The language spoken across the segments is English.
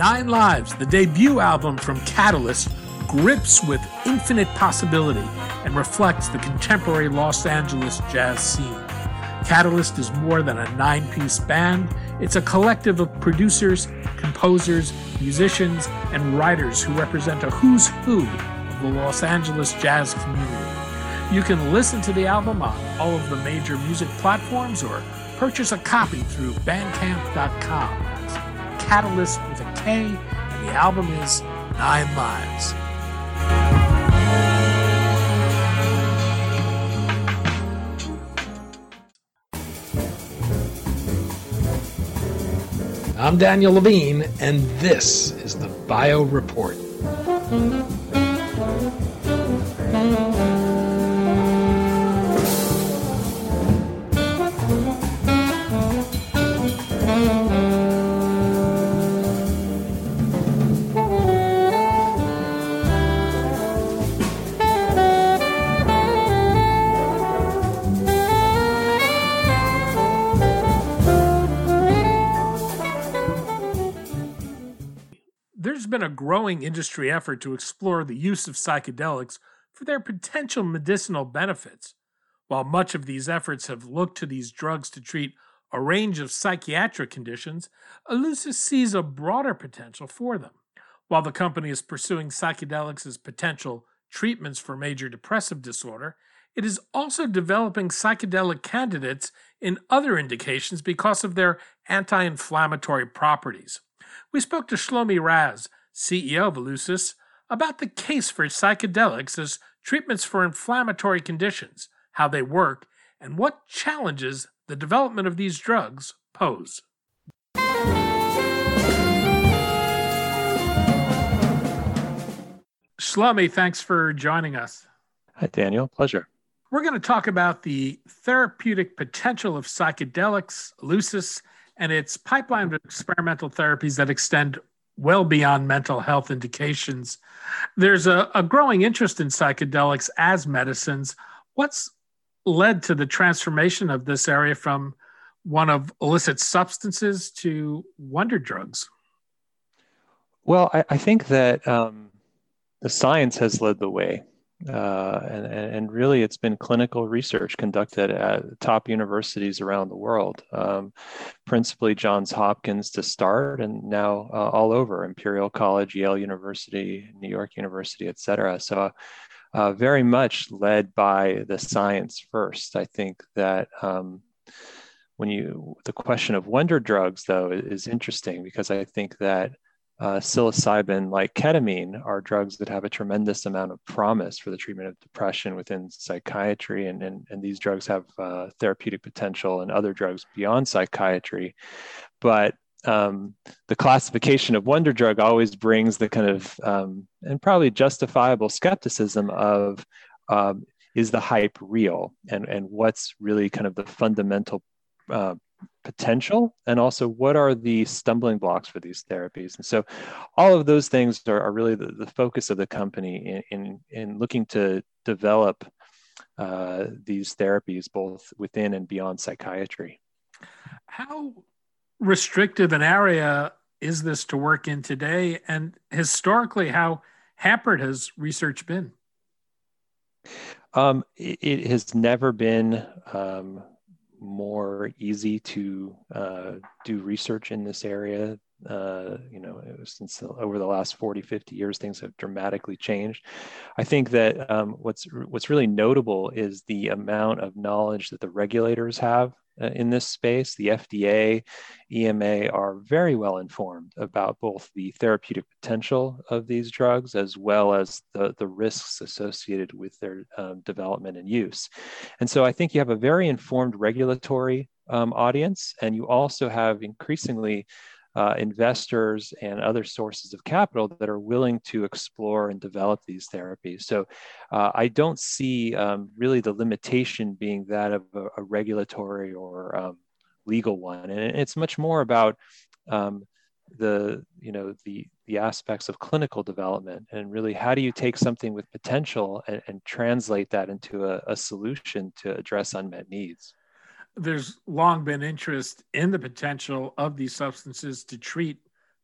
Nine Lives, the debut album from Catalyst, grips with infinite possibility and reflects the contemporary Los Angeles jazz scene. Catalyst is more than a nine piece band, it's a collective of producers, composers, musicians, and writers who represent a who's who of the Los Angeles jazz community. You can listen to the album on all of the major music platforms or purchase a copy through bandcamp.com. Catalyst with a And the album is Nine Lives. I'm Daniel Levine, and this is the Bio Report. Been a growing industry effort to explore the use of psychedelics for their potential medicinal benefits. While much of these efforts have looked to these drugs to treat a range of psychiatric conditions, Eleusis sees a broader potential for them. While the company is pursuing psychedelics as potential treatments for major depressive disorder, it is also developing psychedelic candidates in other indications because of their anti inflammatory properties. We spoke to Shlomi Raz, CEO of Eleusis, about the case for psychedelics as treatments for inflammatory conditions, how they work, and what challenges the development of these drugs pose. Shlomi, thanks for joining us. Hi, Daniel. Pleasure. We're going to talk about the therapeutic potential of psychedelics, Eleusis, and its pipeline of experimental therapies that extend well beyond mental health indications. There's a, a growing interest in psychedelics as medicines. What's led to the transformation of this area from one of illicit substances to wonder drugs? Well, I, I think that um, the science has led the way. Uh, and, and really, it's been clinical research conducted at top universities around the world, um, principally Johns Hopkins to start, and now uh, all over Imperial College, Yale University, New York University, et cetera. So, uh, very much led by the science first. I think that um, when you, the question of wonder drugs, though, is interesting because I think that uh, psilocybin, like ketamine, are drugs that have a tremendous amount of promise for the treatment of depression within psychiatry. And, and, and these drugs have uh, therapeutic potential and other drugs beyond psychiatry. But um, the classification of wonder drug always brings the kind of, um, and probably justifiable skepticism of, um, is the hype real? And, and what's really kind of the fundamental uh, potential and also what are the stumbling blocks for these therapies? And so all of those things are, are really the, the, focus of the company in, in, in looking to develop uh, these therapies both within and beyond psychiatry. How restrictive an area is this to work in today? And historically how hampered has research been? Um, it, it, has never been um, more easy to uh, do research in this area. Uh, you know, since over the last 40, 50 years, things have dramatically changed. I think that um, what's what's really notable is the amount of knowledge that the regulators have uh, in this space. The FDA, EMA are very well informed about both the therapeutic potential of these drugs as well as the, the risks associated with their um, development and use. And so I think you have a very informed regulatory um, audience, and you also have increasingly uh, investors and other sources of capital that are willing to explore and develop these therapies. So uh, I don't see um, really the limitation being that of a, a regulatory or um, legal one. And it's much more about um, the you know the the aspects of clinical development and really how do you take something with potential and, and translate that into a, a solution to address unmet needs there's long been interest in the potential of these substances to treat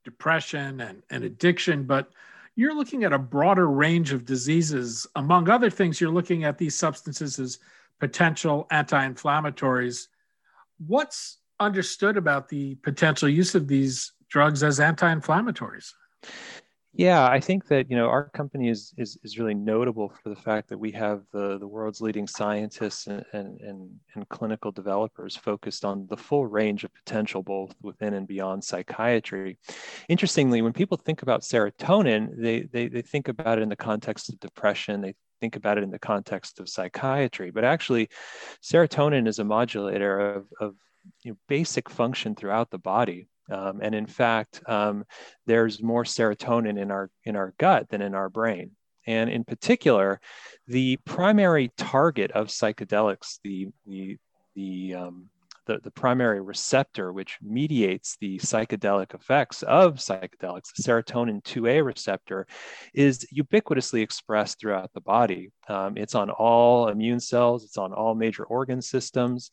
depression and, and addiction, but you're looking at a broader range of diseases. Among other things, you're looking at these substances as potential anti inflammatories. What's understood about the potential use of these drugs as anti inflammatories? Yeah, I think that you know our company is is, is really notable for the fact that we have the, the world's leading scientists and, and, and, and clinical developers focused on the full range of potential both within and beyond psychiatry. Interestingly, when people think about serotonin, they, they, they think about it in the context of depression, they think about it in the context of psychiatry, but actually serotonin is a modulator of, of you know, basic function throughout the body. Um, and in fact, um, there's more serotonin in our in our gut than in our brain. And in particular, the primary target of psychedelics, the the the um, the, the primary receptor which mediates the psychedelic effects of psychedelics, the serotonin 2A receptor, is ubiquitously expressed throughout the body. Um, it's on all immune cells, it's on all major organ systems.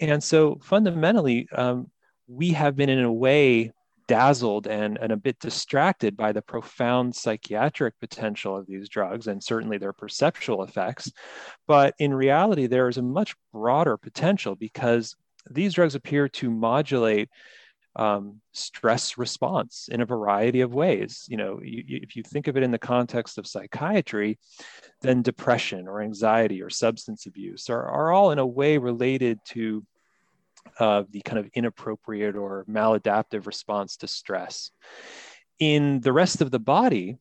And so fundamentally, um, we have been in a way dazzled and, and a bit distracted by the profound psychiatric potential of these drugs and certainly their perceptual effects. But in reality, there is a much broader potential because these drugs appear to modulate um, stress response in a variety of ways. You know, you, you, if you think of it in the context of psychiatry, then depression or anxiety or substance abuse are, are all in a way related to uh, the kind of inappropriate or maladaptive response to stress. In the rest of the body,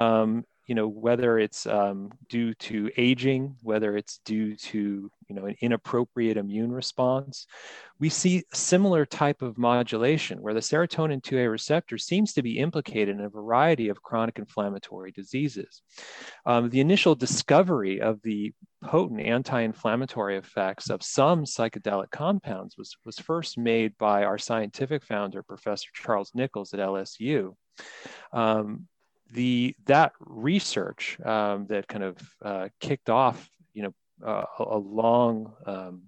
um, you know, whether it's um, due to aging, whether it's due to, you know, an inappropriate immune response, we see similar type of modulation where the serotonin 2A receptor seems to be implicated in a variety of chronic inflammatory diseases. Um, the initial discovery of the potent anti-inflammatory effects of some psychedelic compounds was, was first made by our scientific founder, Professor Charles Nichols at LSU. Um, the that research um, that kind of uh, kicked off, you know, uh, a long um,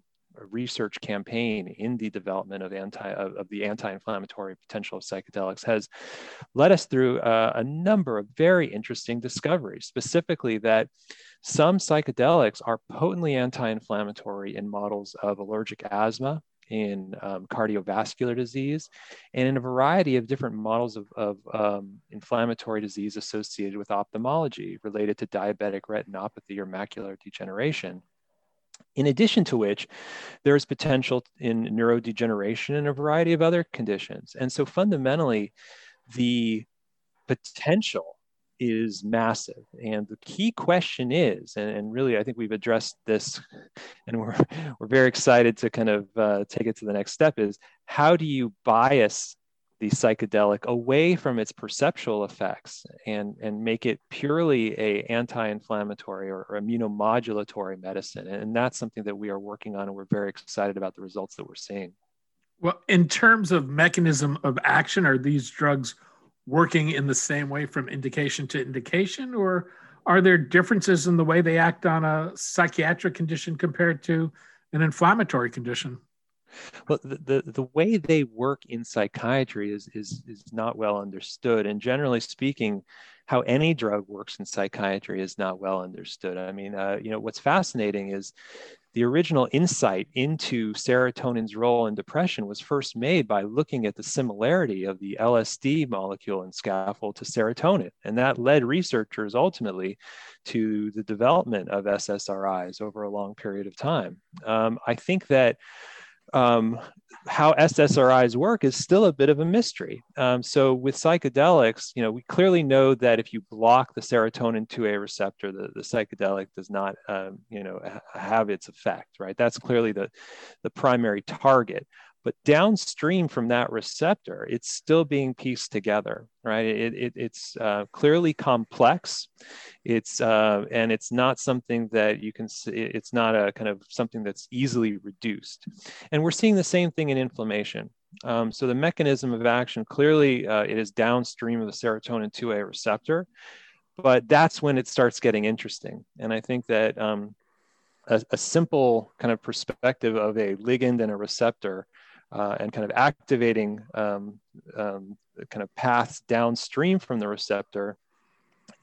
research campaign in the development of anti of, of, the anti-inflammatory potential of psychedelics has led us through uh, a number of very interesting discoveries. Specifically, that some psychedelics are potently anti-inflammatory in models of allergic asthma in um, cardiovascular disease, and in a variety of different models of, of um, inflammatory disease associated with ophthalmology related to diabetic retinopathy or macular degeneration. In addition to which, there is potential in neurodegeneration and a variety of other conditions. And so fundamentally, the potential is massive. And the key question is, and, and, really, I think we've addressed this, and we're, we're very excited to kind of uh, take it to the next step is how do you bias the psychedelic away from its perceptual effects and, and make it purely a anti-inflammatory or, or immunomodulatory medicine? And that's something that we are working on, and we're very excited about the results that we're seeing. Well, in terms of mechanism of action, are these drugs working in the same way from indication to indication, or are there differences in the way they act on a psychiatric condition compared to an inflammatory condition? Well, the, the, the way they work in psychiatry is, is, is not well understood. And generally speaking, how any drug works in psychiatry is not well understood. I mean, uh, you know, what's fascinating is the original insight into serotonin's role in depression was first made by looking at the similarity of the LSD molecule and scaffold to serotonin. And that led researchers ultimately to the development of SSRIs over a long period of time. Um, I think that um, how SSRIs work is still a bit of a mystery. Um, so with psychedelics, you know, we clearly know that if you block the serotonin 2A receptor, the, the psychedelic does not, um, you know, have its effect, right? That's clearly the, the primary target. But downstream from that receptor, it's still being pieced together, right? It, it, it's uh, clearly complex. It's uh, and it's not something that you can. See, it's not a kind of something that's easily reduced. And we're seeing the same thing in inflammation. Um, so the mechanism of action clearly uh, it is downstream of the serotonin 2A receptor, but that's when it starts getting interesting. And I think that um, a, a, simple kind of perspective of a ligand and a receptor uh, and kind of activating um, um, kind of paths downstream from the receptor,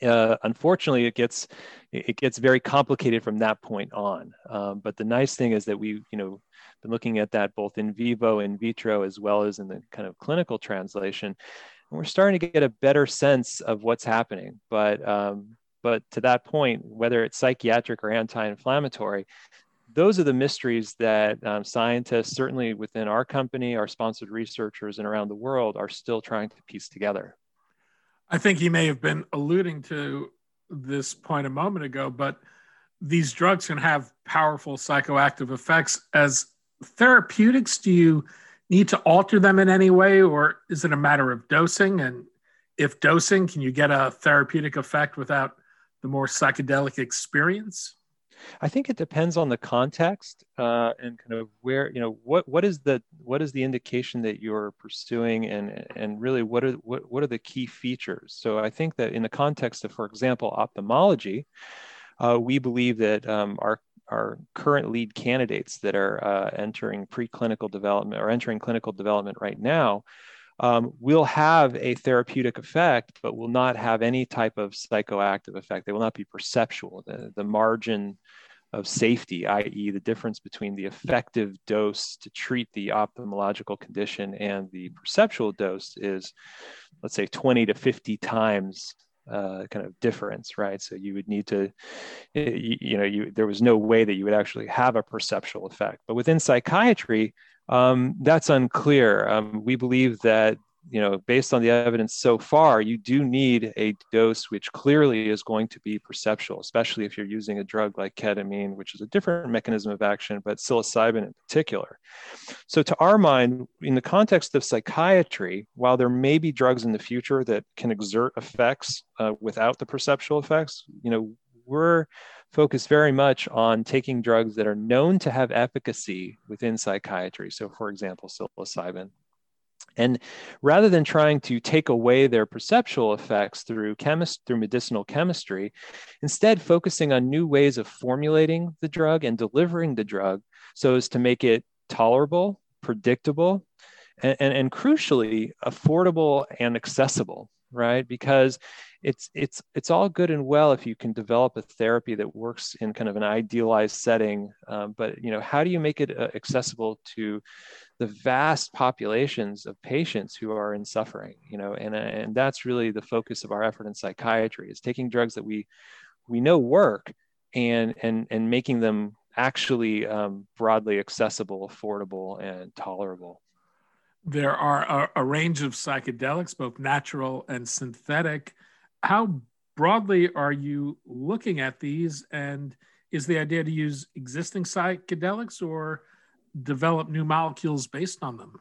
uh, unfortunately, it gets it gets very complicated from that point on. Um, but the nice thing is that we, you know, been looking at that both in vivo, in vitro, as well as in the kind of clinical translation, and we're starting to get a better sense of what's happening. But um, but to that point, whether it's psychiatric or anti-inflammatory, those are the mysteries that um, scientists, certainly within our company, our sponsored researchers, and around the world, are still trying to piece together. I think he may have been alluding to this point a moment ago, but these drugs can have powerful psychoactive effects. As therapeutics, do you need to alter them in any way, or is it a matter of dosing? And if dosing, can you get a therapeutic effect without the more psychedelic experience? I think it depends on the context uh, and kind of where you know what what is the what is the indication that you're pursuing and and really what are what, what are the key features. So I think that in the context of, for example, ophthalmology, uh, we believe that um, our our current lead candidates that are uh, entering preclinical development or entering clinical development right now um, will have a therapeutic effect, but will not have any type of psychoactive effect. They will not be perceptual. The, the margin of safety, i.e., the difference between the effective dose to treat the ophthalmological condition and the perceptual dose is, let's say, 20 to 50 times uh, kind of difference, right? So you would need to, you, you, know, you there was no way that you would actually have a perceptual effect. But within psychiatry, um, that's unclear. Um, we believe that you know, based on the evidence so far, you do need a dose which clearly is going to be perceptual, especially if you're using a drug like ketamine, which is a different mechanism of action, but psilocybin in particular. So, to our mind, in the context of psychiatry, while there may be drugs in the future that can exert effects uh, without the perceptual effects, you know, we're focused very much on taking drugs that are known to have efficacy within psychiatry. So, for example, psilocybin. And rather than trying to take away their perceptual effects through chemist through medicinal chemistry, instead focusing on new ways of formulating the drug and delivering the drug so as to make it tolerable, predictable, and, and, and crucially affordable and accessible right because it's it's it's all good and well if you can develop a therapy that works in kind of an idealized setting um, but you know how do you make it uh, accessible to the vast populations of patients who are in suffering you know and and that's really the focus of our effort in psychiatry is taking drugs that we we know work and and and making them actually um, broadly accessible affordable and tolerable there are a, a, range of psychedelics, both natural and synthetic. How broadly are you looking at these? And is the idea to use existing psychedelics or develop new molecules based on them?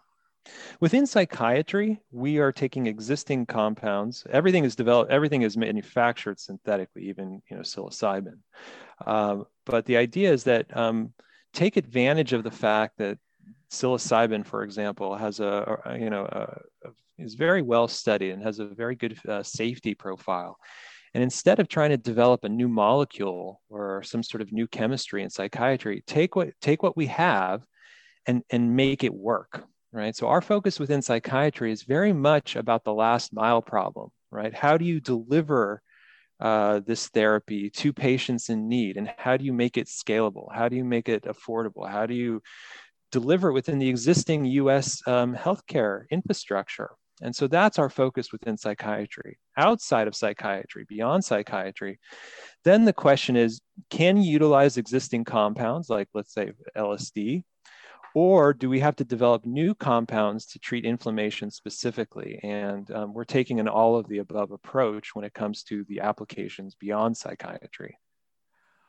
Within psychiatry, we are taking existing compounds. Everything is developed. Everything is manufactured synthetically, even you know psilocybin. Um, but the idea is that um, take advantage of the fact that psilocybin, for example, has a, a you know a, a, is very well studied and has a very good uh, safety profile. And instead of trying to develop a new molecule or some sort of new chemistry in psychiatry, take what take what we have and and make it work. Right. So our focus within psychiatry is very much about the last mile problem. Right. How do you deliver uh, this therapy to patients in need and how do you make it scalable how do you make it affordable how do you deliver within the existing US um, healthcare infrastructure. And so that's our focus within psychiatry. Outside of psychiatry, beyond psychiatry, then the question is can you utilize existing compounds like, let's say, LSD? Or do we have to develop new compounds to treat inflammation specifically? And um, we're taking an all of the above approach when it comes to the applications beyond psychiatry.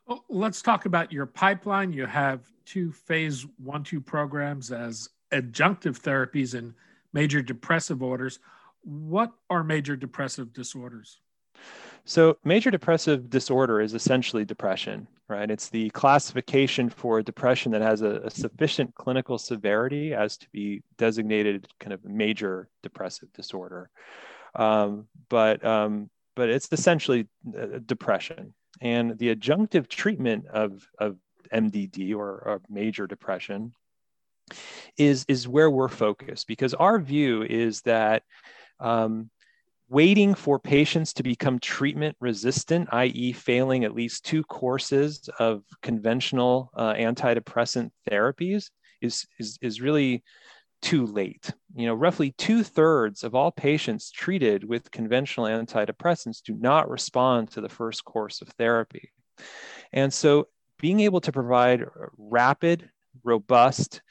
Well, let's talk about your pipeline. You have two phase one, two programs as adjunctive therapies in major depressive orders. What are major depressive disorders? So, major depressive disorder is essentially depression, right? It's the classification for depression that has a, a, sufficient clinical severity as to be designated kind of major depressive disorder. Um, but um, but it's essentially uh, depression, and the adjunctive treatment of, of MDD or, or major depression is, is where we're focused because our view is that Um, waiting for patients to become treatment resistant, i.e., failing at least two courses of conventional uh, antidepressant therapies, is, is, is really too late. You know, roughly two thirds of all patients treated with conventional antidepressants do not respond to the first course of therapy. And so, being able to provide rapid, robust,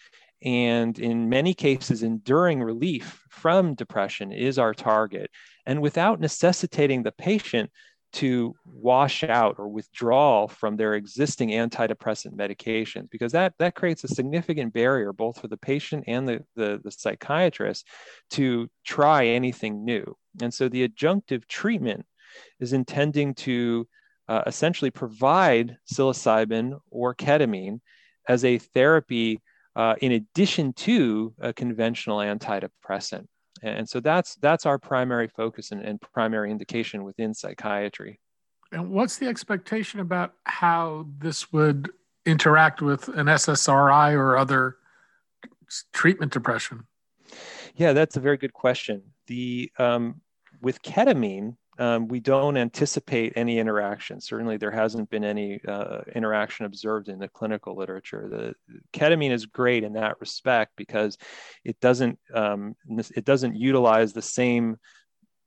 and in many cases, enduring relief from depression is our target. And without necessitating the patient to wash out or withdraw from their existing antidepressant medications, because that, that creates a significant barrier both for the patient and the, the, the psychiatrist to try anything new. And so the adjunctive treatment is intending to uh, essentially provide psilocybin or ketamine as a therapy uh, in addition to a conventional antidepressant. And so that's that's our primary focus and, and primary indication within psychiatry. And what's the expectation about how this would interact with an SSRI or other treatment depression? Yeah, that's a very good question. The um, with ketamine, um, we don't anticipate any interaction. Certainly, there hasn't been any uh, interaction observed in the clinical literature. The ketamine is great in that respect because it doesn't um, it doesn't utilize the same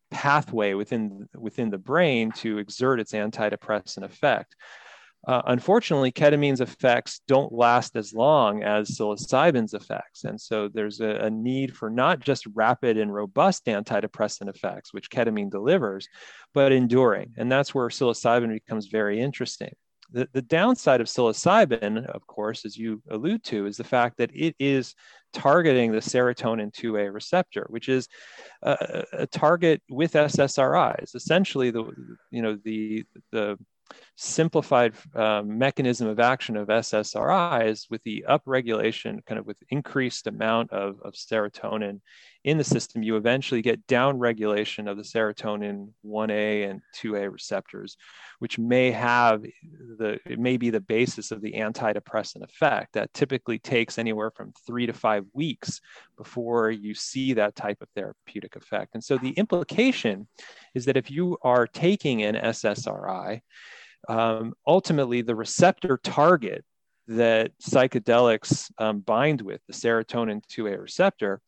pathway within within the brain to exert its antidepressant effect. Uh, unfortunately, ketamine's effects don't last as long as psilocybin's effects. And so there's a, a, need for not just rapid and robust antidepressant effects, which ketamine delivers, but enduring. And that's where psilocybin becomes very interesting. The, the downside of psilocybin, of course, as you allude to, is the fact that it is targeting the serotonin 2A receptor, which is a, a target with SSRIs. Essentially, the you know the the simplified uh, mechanism of action of SSRIs with the upregulation, kind of with increased amount of, of serotonin in the system, you eventually get downregulation of the serotonin 1A and 2A receptors, which may have the, it may be the basis of the antidepressant effect that typically takes anywhere from three to five weeks before you see that type of therapeutic effect. And so the implication is that if you are taking an SSRI, um, ultimately the receptor target that psychedelics um, bind with, the serotonin 2A receptor,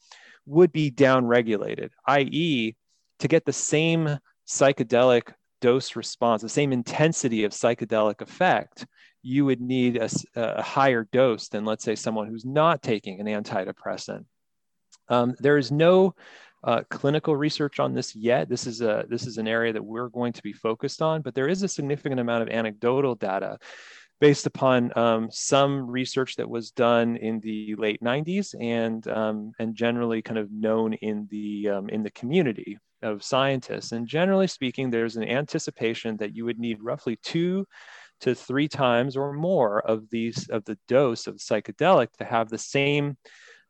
would be downregulated, i.e., to get the same psychedelic dose response, the same intensity of psychedelic effect, you would need a, a higher dose than, let's say, someone who's not taking an antidepressant. Um, there is no uh, clinical research on this yet. This is a this is an area that we're going to be focused on, but there is a significant amount of anecdotal data based upon um, some research that was done in the late 90s and um, and generally kind of known in the um, in the community of scientists. And generally speaking, there's an anticipation that you would need roughly two to three times or more of these of the dose of psychedelic to have the same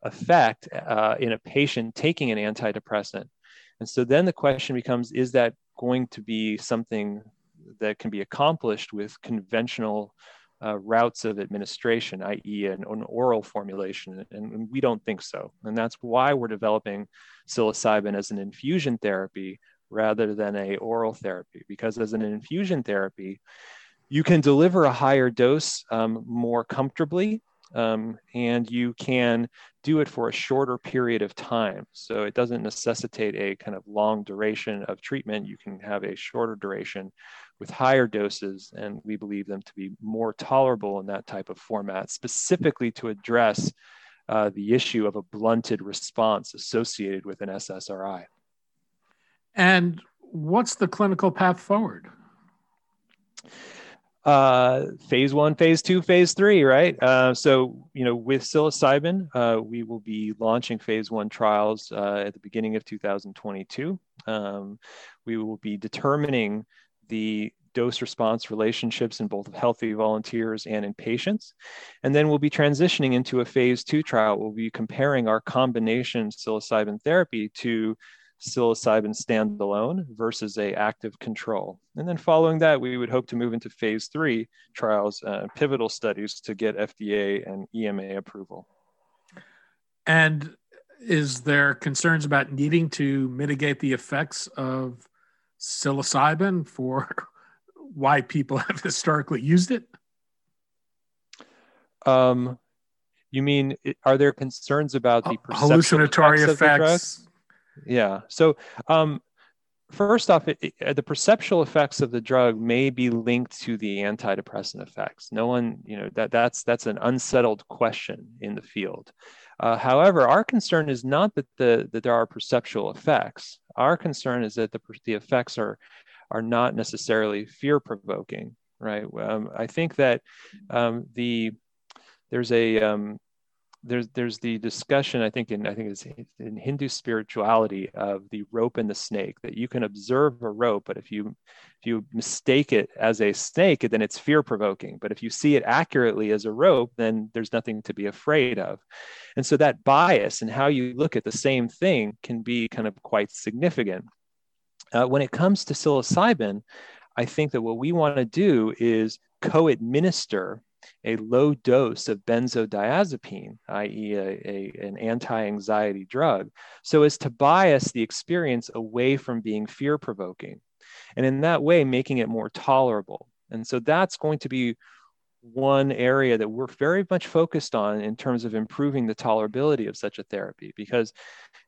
effect uh, in a patient taking an antidepressant. And so then the question becomes is that going to be something that can be accomplished with conventional uh, routes of administration, i.e., an, an, oral formulation? And, and, we don't think so. And that's why we're developing psilocybin as an infusion therapy rather than a oral therapy, because as an infusion therapy, you can deliver a higher dose um, more comfortably um, and you can do it for a shorter period of time. So it doesn't necessitate a kind of long duration of treatment. You can have a shorter duration with higher doses, and we believe them to be more tolerable in that type of format, specifically to address uh, the issue of a blunted response associated with an SSRI. And what's the clinical path forward? Uh, phase one, phase two, phase three, right? Uh, so, you know, with psilocybin, uh, we will be launching phase one trials uh, at the beginning of 2022. Um, we will be determining the dose response relationships in both healthy volunteers and in patients. And then we'll be transitioning into a phase two trial. We'll be comparing our combination psilocybin therapy to psilocybin standalone versus a active control. And then following that, we would hope to move into phase three trials, uh, pivotal studies to get FDA and EMA approval. And Is there concerns about needing to mitigate the effects of psilocybin for why people have historically used it? Um, you mean are there concerns about the hallucinatory effects? Yeah. So um, first off, it, it, the perceptual effects of the drug may be linked to the antidepressant effects. No one, you know, that that's that's an unsettled question in the field. Uh, however, our concern is not that the that there are perceptual effects. Our concern is that the the effects are are not necessarily fear provoking. Right. Um, I think that um, the there's a um, there's there's the discussion I think in I think it's in Hindu spirituality of the rope and the snake that you can observe a rope, but if you if you mistake it as a snake, then it's fear provoking. But if you see it accurately as a rope, then there's nothing to be afraid of. And so that bias and how you look at the same thing can be kind of quite significant. Uh, when it comes to psilocybin, I think that what we want to do is co-administer a low dose of benzodiazepine, i.e., a, a, an anti anxiety drug, so as to bias the experience away from being fear provoking. And in that way, making it more tolerable. And so that's going to be one area that we're very much focused on in terms of improving the tolerability of such a therapy because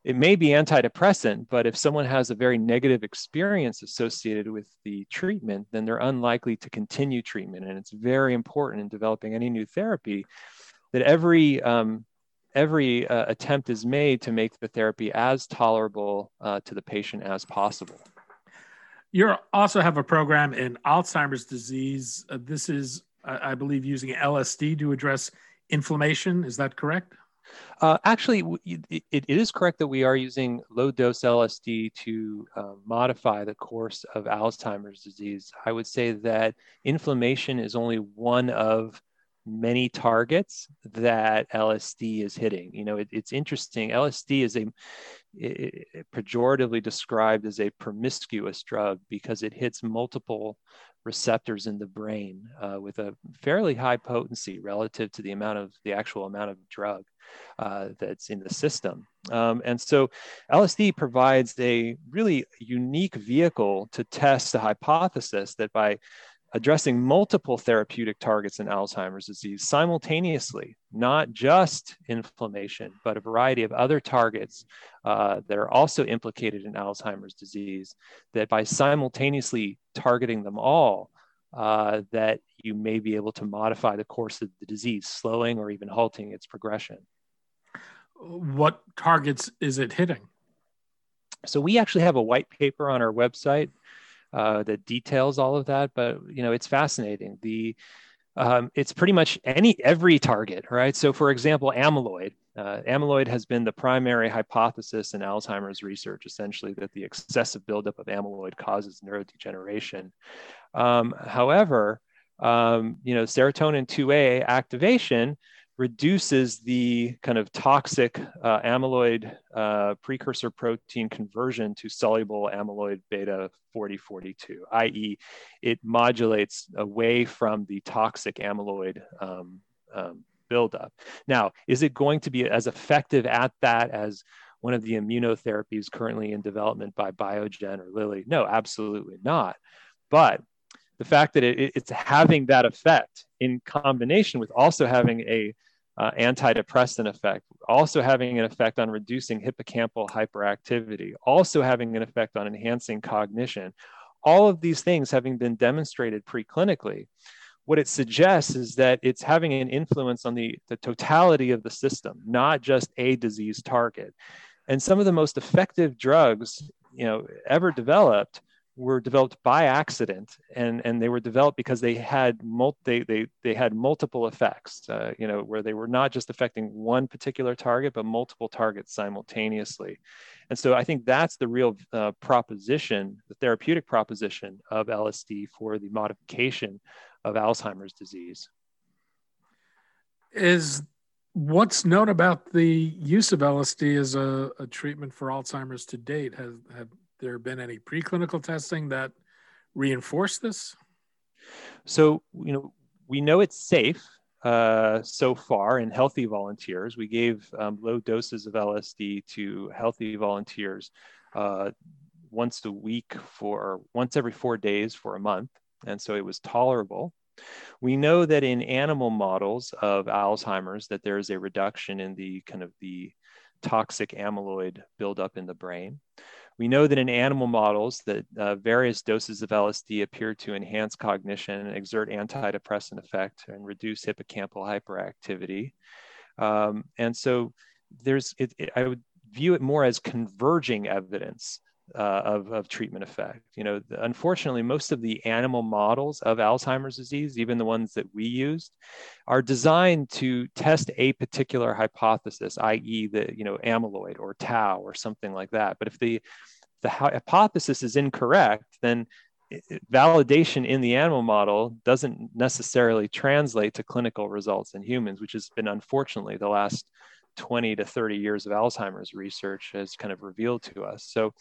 it may be antidepressant, but if someone has a very negative experience associated with the treatment, then they're unlikely to continue treatment. And it's very important in developing any new therapy that every um, every uh, attempt is made to make the therapy as tolerable uh, to the patient as possible. You also have a program in Alzheimer's disease. Uh, this is I, believe, using LSD to address inflammation. Is that correct? Uh, actually, it, it is correct that we are using low dose LSD to uh, modify the course of Alzheimer's disease. I would say that inflammation is only one of many targets that LSD is hitting. You know, it, it's interesting. LSD is a it, pejoratively described as a promiscuous drug because it hits multiple receptors in the brain uh, with a fairly high potency relative to the amount of the actual amount of drug uh, that's in the system. Um, and so LSD provides a really unique vehicle to test the hypothesis that by addressing multiple therapeutic targets in Alzheimer's disease simultaneously, not just inflammation, but a variety of other targets uh, that are also implicated in Alzheimer's disease, that by simultaneously targeting them all, uh, that you may be able to modify the course of the disease, slowing or even halting its progression. What targets is it hitting? So we actually have a white paper on our website uh, that details all of that. But you know, it's fascinating. The um, it's pretty much any every target, right? So, for example, amyloid. Uh, amyloid has been the primary hypothesis in Alzheimer's research, essentially that the excessive buildup of amyloid causes neurodegeneration. Um, however, um, you know, serotonin 2A activation reduces the kind of toxic uh, amyloid uh, precursor protein conversion to soluble amyloid beta 4042, i.e., it modulates away from the toxic amyloid um, um, buildup. Now, is it going to be as effective at that as one of the immunotherapies currently in development by Biogen or Lilly? No, absolutely not. But the fact that it, it's having that effect in combination with also having a uh, antidepressant effect, also having an effect on reducing hippocampal hyperactivity, also having an effect on enhancing cognition. All of these things having been demonstrated preclinically, what it suggests is that it's having an influence on the, the totality of the system, not just a disease target. And some of the most effective drugs, you know, ever developed were developed by accident and, and they were developed because they had mul- they, they, they had multiple effects uh, you know where they were not just affecting one particular target but multiple targets simultaneously. And so i think that's the real uh, proposition the therapeutic proposition of lsd for the modification of alzheimer's disease. Is what's known about the use of lsd as a, a treatment for alzheimer's to date has have there been any preclinical testing that reinforce this? So, you know, we know it's safe. uh, so far in healthy volunteers. We gave um, low doses of LSD to healthy volunteers uh, once a week for once every four days for a month. And so it was tolerable. We know that in animal models of Alzheimer's that there is a reduction in the kind of the toxic amyloid buildup in the brain. We know that in animal models that uh, various doses of LSD appear to enhance cognition, exert antidepressant effect, and reduce hippocampal hyperactivity. Um, and so there's, it, it, I would view it more as converging evidence uh, of, of treatment effect. You know, unfortunately, most of the animal models of Alzheimer's disease, even the ones that we used, are designed to test a particular hypothesis, i.e., the you know amyloid or tau or something like that. But if the the hypothesis is incorrect, then validation in the animal model doesn't necessarily translate to clinical results in humans, which has been unfortunately the last 20 to 30 years of Alzheimer's research has kind of revealed to us. So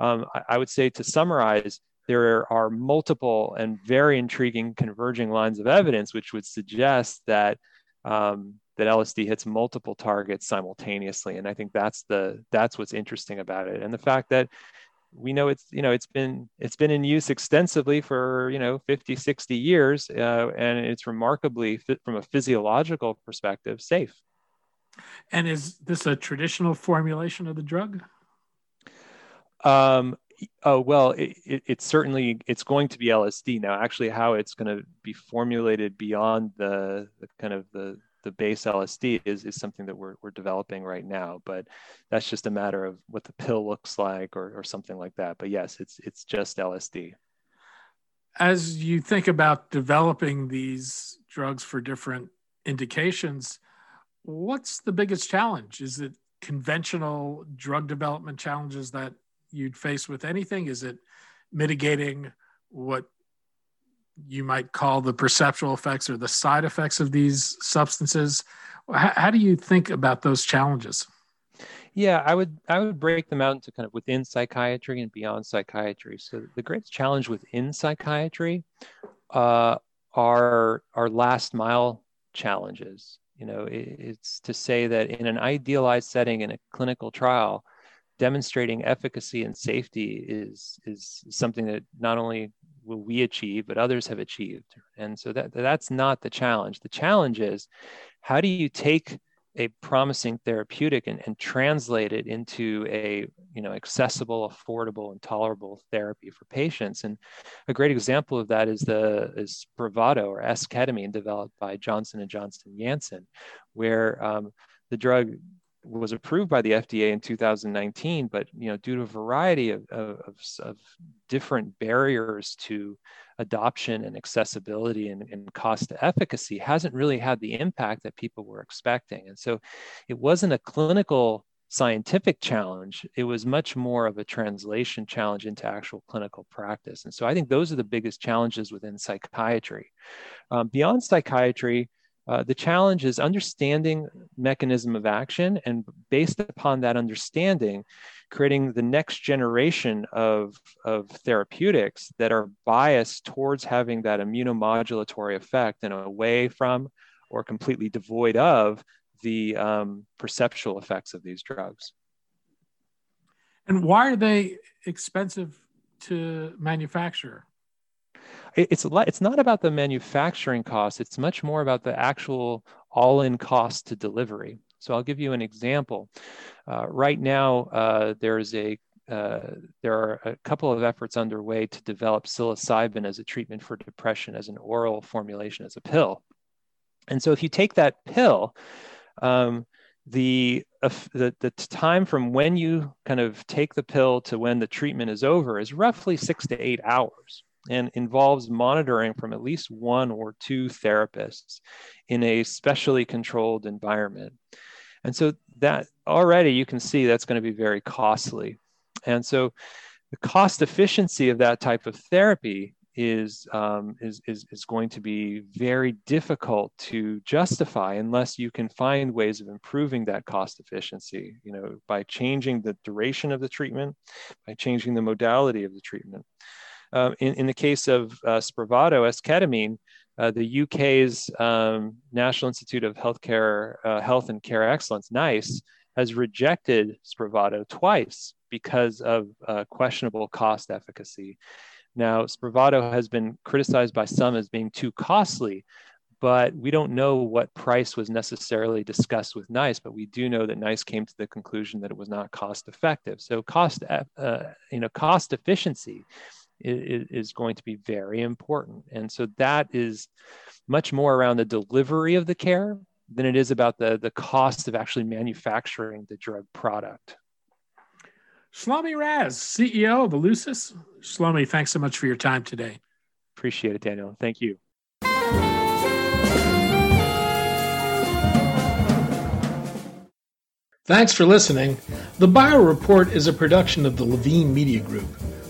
um, I, I would say to summarize, there are multiple and very intriguing converging lines of evidence which would suggest that um, that LSD hits multiple targets simultaneously, and I think that's the that's what's interesting about it, and the fact that we know it's you know it's been it's been in use extensively for you know 50 60 years uh, and it's remarkably from a physiological perspective safe. And is this a traditional formulation of the drug um, oh well, it, it, it's certainly it's going to be LSD now. Actually, how it's going to be formulated beyond the, the kind of the the base LSD is, is something that we're, we're developing right now, but that's just a matter of what the pill looks like or, or something like that. But yes, it's it's just LSD. As you think about developing these drugs for different indications, what's the biggest challenge? Is it conventional drug development challenges that you'd face with anything? Is it mitigating what you might call the perceptual effects or the side effects of these substances? How, how do you think about those challenges? Yeah, I would I would break them out into kind of within psychiatry and beyond psychiatry. So the greatest challenge within psychiatry uh, are are last mile challenges. You know, it, it's to say that in an idealized setting in a clinical trial, demonstrating efficacy and safety is is something that not only will we achieve but others have achieved. And so that that's not the challenge. The challenge is how do you take a promising therapeutic and, and translate it into a you know accessible affordable and tolerable therapy for patients? And a great example of that is the is Spravato or S-ketamine developed by Johnson and Johnson Janssen where um, the drug was approved by the FDA in 2019, but you know, due to a variety of, of, of different barriers to adoption and accessibility and, and cost to efficacy, hasn't really had the impact that people were expecting. And so, it wasn't a clinical scientific challenge; it was much more of a translation challenge into actual clinical practice. And so, I think those are the biggest challenges within psychiatry. Um, beyond psychiatry uh, the challenge is understanding mechanism of action and based upon that understanding, creating the next generation of, of therapeutics that are biased towards having that immunomodulatory effect and away from or completely devoid of the um, perceptual effects of these drugs. And why are they expensive to manufacture? It's it's not about the manufacturing cost. It's much more about the actual all-in cost to delivery. So I'll give you an example. Uh, right now, uh, there's a uh, there are a couple of efforts underway to develop psilocybin as a treatment for depression as an oral formulation as a pill. And so if you take that pill, um, the, uh, the, the time from when you kind of take the pill to when the treatment is over is roughly six to eight hours and involves monitoring from at least one or two therapists in a specially controlled environment. And so that already you can see that's going to be very costly. And so the cost efficiency of that type of therapy is, um, is, is, is going to be very difficult to justify unless you can find ways of improving that cost efficiency, you know, by changing the duration of the treatment, by changing the modality of the treatment. Um, in, in the case of uh, Spravato, S-ketamine, Uh, the UK's um, National Institute of Healthcare, uh, Health and Care Excellence, NICE, has rejected Spravato twice because of uh, questionable cost efficacy. Now, Spravato has been criticized by some as being too costly, but we don't know what price was necessarily discussed with NICE, but we do know that NICE came to the conclusion that it was not cost effective. So cost, uh, you know, cost efficiency is, is going to be very important. And so that is much more around the delivery of the care than it is about the, the cost of actually manufacturing the drug product. Shlomi Raz, CEO of Eleusis. Shlomi, thanks so much for your time today. Appreciate it, Daniel. Thank you. Thanks for listening. The Bio Report is a production of the Levine Media Group.